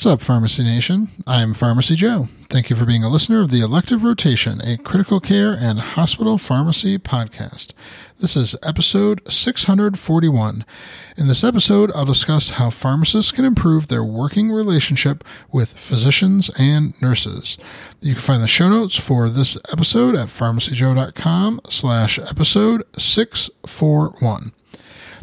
What's up, Pharmacy Nation? I'm Pharmacy Joe. Thank you for being a listener of the Elective Rotation, a critical care and hospital pharmacy podcast. This is episode 641. In this episode, I'll discuss how pharmacists can improve their working relationship with physicians and nurses. You can find the show notes for this episode at pharmacyjoe.com slash episode 641.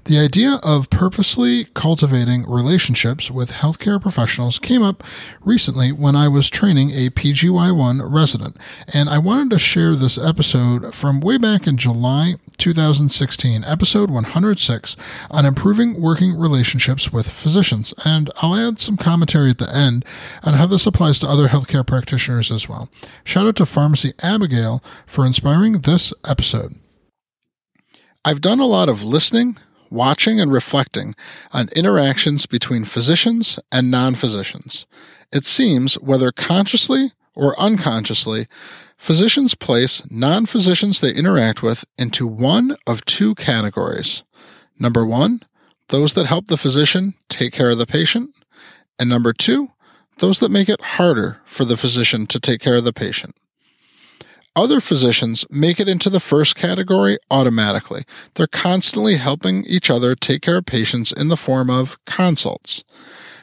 The idea of purposely cultivating relationships with healthcare professionals came up recently when I was training a PGY1 resident, and I wanted to share this episode from way back in July 2016, episode 106, on improving working relationships with physicians. And I'll add some commentary at the end on how this applies to other healthcare practitioners as well. Shout out to Pharmacy Abigail for inspiring this episode. I've done a lot of listening, watching and reflecting on interactions between physicians and non physicians. It seems, whether consciously or unconsciously, physicians place non physicians they interact with into one of two categories. Number one, those that help the physician take care of the patient. And number two, those that make it harder for the physician to take care of the patient. Other physicians make it into the first category automatically. They're constantly helping each other take care of patients in the form of consults.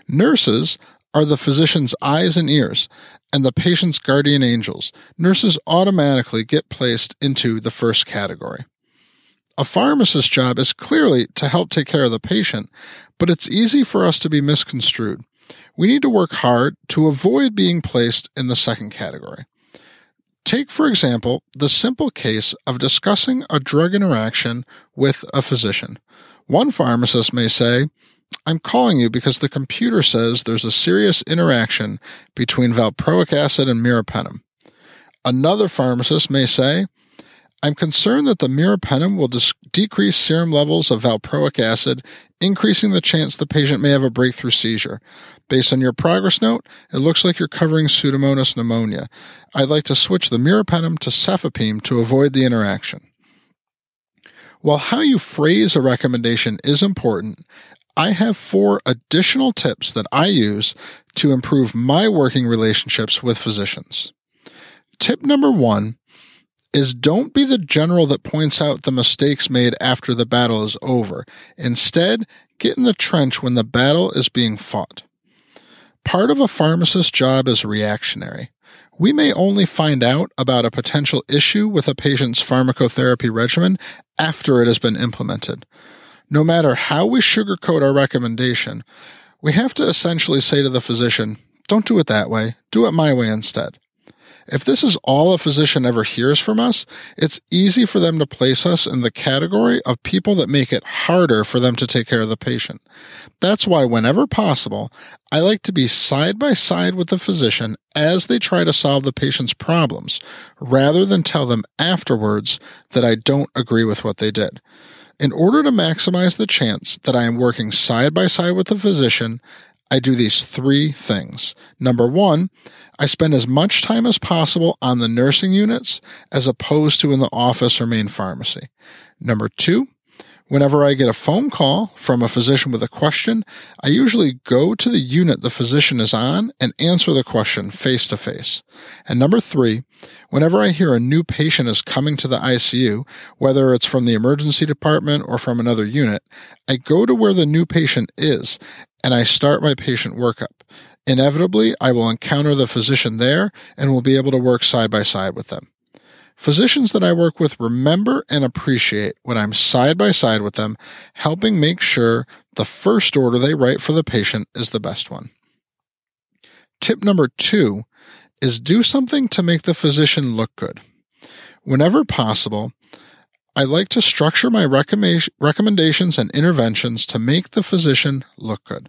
Nurses are the physician's eyes and ears and the patient's guardian angels. Nurses automatically get placed into the first category. A pharmacist's job is clearly to help take care of the patient, but it's easy for us to be misconstrued. We need to work hard to avoid being placed in the second category. Take, for example, the simple case of discussing a drug interaction with a physician. One pharmacist may say, I'm calling you because the computer says there's a serious interaction between valproic acid and meropenem. Another pharmacist may say, I'm concerned that the meropenem will dis- decrease serum levels of valproic acid, increasing the chance the patient may have a breakthrough seizure. Based on your progress note, it looks like you're covering Pseudomonas pneumonia. I'd like to switch the meropenem to cefepime to avoid the interaction. While how you phrase a recommendation is important, I have four additional tips that I use to improve my working relationships with physicians. Tip number one is don't be the general that points out the mistakes made after the battle is over. Instead, get in the trench when the battle is being fought. Part of a pharmacist's job is reactionary. We may only find out about a potential issue with a patient's pharmacotherapy regimen after it has been implemented. No matter how we sugarcoat our recommendation, we have to essentially say to the physician, don't do it that way, do it my way instead. If this is all a physician ever hears from us, it's easy for them to place us in the category of people that make it harder for them to take care of the patient. That's why, whenever possible, I like to be side by side with the physician as they try to solve the patient's problems, rather than tell them afterwards that I don't agree with what they did. In order to maximize the chance that I am working side by side with the physician, I do these three things. Number one, I spend as much time as possible on the nursing units as opposed to in the office or main pharmacy. Number two, Whenever I get a phone call from a physician with a question, I usually go to the unit the physician is on and answer the question face to face. And number three, whenever I hear a new patient is coming to the ICU, whether it's from the emergency department or from another unit, I go to where the new patient is and I start my patient workup. Inevitably, I will encounter the physician there and will be able to work side by side with them. Physicians that I work with remember and appreciate when I'm side by side with them, helping make sure the first order they write for the patient is the best one. Tip number two is do something to make the physician look good. Whenever possible, I like to structure my recommendations and interventions to make the physician look good.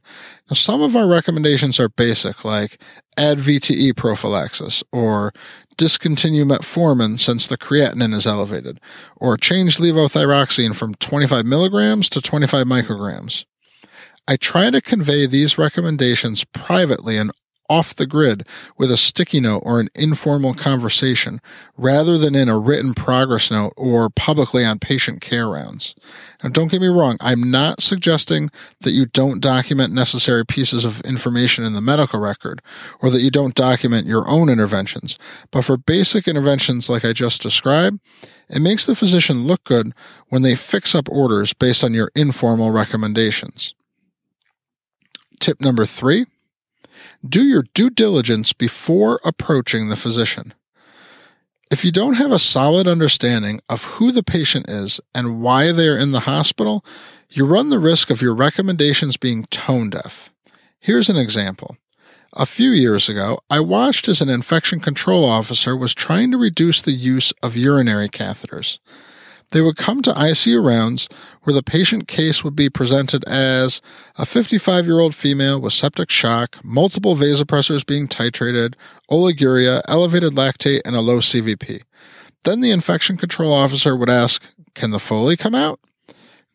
Now, some of our recommendations are basic, like add VTE prophylaxis, or discontinue metformin since the creatinine is elevated, or change levothyroxine from 25 milligrams to 25 micrograms. I try to convey these recommendations privately and off the grid with a sticky note or an informal conversation rather than in a written progress note or publicly on patient care rounds. Now, don't get me wrong, I'm not suggesting that you don't document necessary pieces of information in the medical record or that you don't document your own interventions. But for basic interventions like I just described, it makes the physician look good when they fix up orders based on your informal recommendations. Tip number three do your due diligence before approaching the physician. If you don't have a solid understanding of who the patient is and why they are in the hospital, you run the risk of your recommendations being tone deaf. Here's an example. A few years ago, I watched as an infection control officer was trying to reduce the use of urinary catheters. They would come to ICU rounds where the patient case would be presented as a 55 year old female with septic shock, multiple vasopressors being titrated, oliguria, elevated lactate, and a low CVP. Then the infection control officer would ask, Can the Foley come out?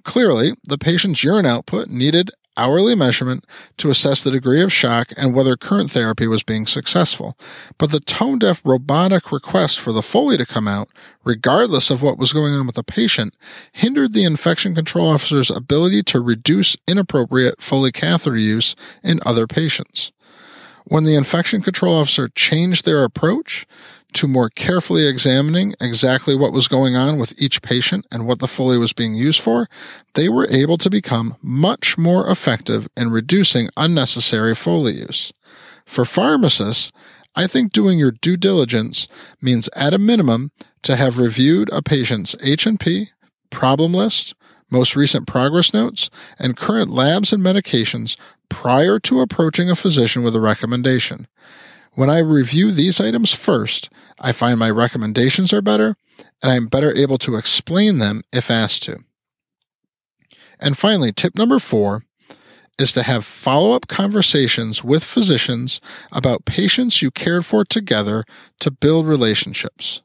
Clearly, the patient's urine output needed hourly measurement to assess the degree of shock and whether current therapy was being successful. But the tone deaf robotic request for the Foley to come out, regardless of what was going on with the patient, hindered the infection control officer's ability to reduce inappropriate Foley catheter use in other patients. When the infection control officer changed their approach to more carefully examining exactly what was going on with each patient and what the Foley was being used for, they were able to become much more effective in reducing unnecessary Foley use. For pharmacists, I think doing your due diligence means at a minimum to have reviewed a patient's H&P, problem list, most recent progress notes, and current labs and medications prior to approaching a physician with a recommendation. When I review these items first, I find my recommendations are better and I'm better able to explain them if asked to. And finally, tip number four is to have follow up conversations with physicians about patients you cared for together to build relationships.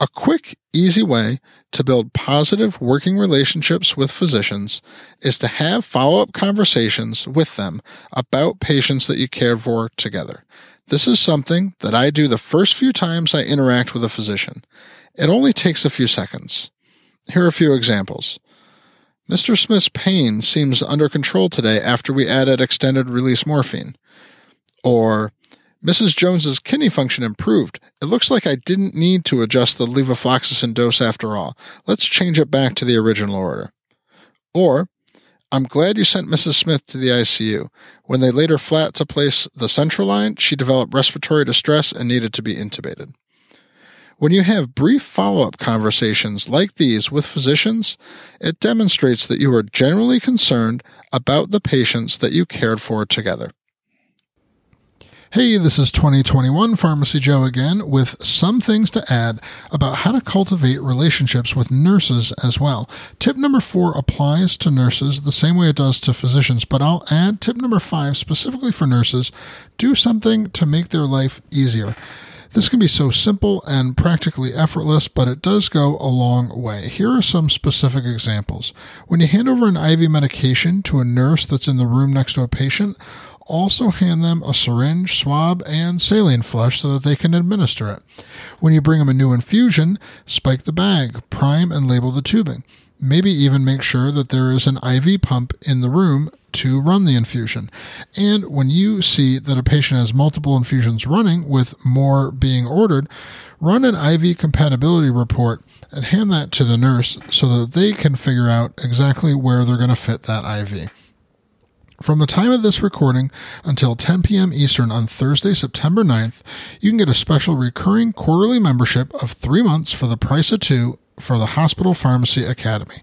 A quick, easy way to build positive working relationships with physicians is to have follow up conversations with them about patients that you cared for together. This is something that I do the first few times I interact with a physician. It only takes a few seconds. Here are a few examples. Mr. Smith's pain seems under control today after we added extended release morphine. Or, Mrs. Jones's kidney function improved. It looks like I didn't need to adjust the levofloxacin dose after all. Let's change it back to the original order. Or, I'm glad you sent Mrs. Smith to the ICU. When they laid her flat to place the central line, she developed respiratory distress and needed to be intubated. When you have brief follow up conversations like these with physicians, it demonstrates that you are generally concerned about the patients that you cared for together. Hey, this is 2021 Pharmacy Joe again with some things to add about how to cultivate relationships with nurses as well. Tip number four applies to nurses the same way it does to physicians, but I'll add tip number five specifically for nurses do something to make their life easier. This can be so simple and practically effortless, but it does go a long way. Here are some specific examples. When you hand over an IV medication to a nurse that's in the room next to a patient, also hand them a syringe, swab, and saline flush so that they can administer it. When you bring them a new infusion, spike the bag, prime and label the tubing. Maybe even make sure that there is an IV pump in the room to run the infusion. And when you see that a patient has multiple infusions running with more being ordered, run an IV compatibility report and hand that to the nurse so that they can figure out exactly where they're going to fit that IV. From the time of this recording until 10 p.m. Eastern on Thursday, September 9th, you can get a special recurring quarterly membership of three months for the price of two for the Hospital Pharmacy Academy.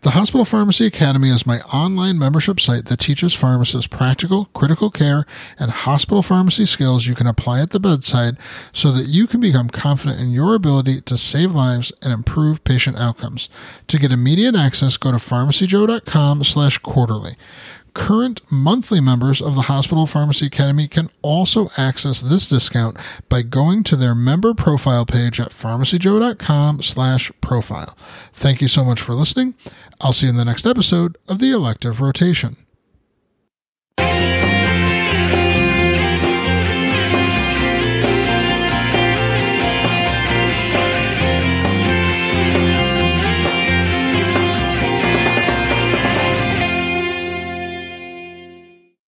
The Hospital Pharmacy Academy is my online membership site that teaches pharmacists practical, critical care, and hospital pharmacy skills you can apply at the bedside so that you can become confident in your ability to save lives and improve patient outcomes. To get immediate access, go to pharmacyjoe.com slash quarterly. Current monthly members of the Hospital Pharmacy Academy can also access this discount by going to their member profile page at pharmacyjoe.com slash profile. Thank you so much for listening. I'll see you in the next episode of the Elective Rotation.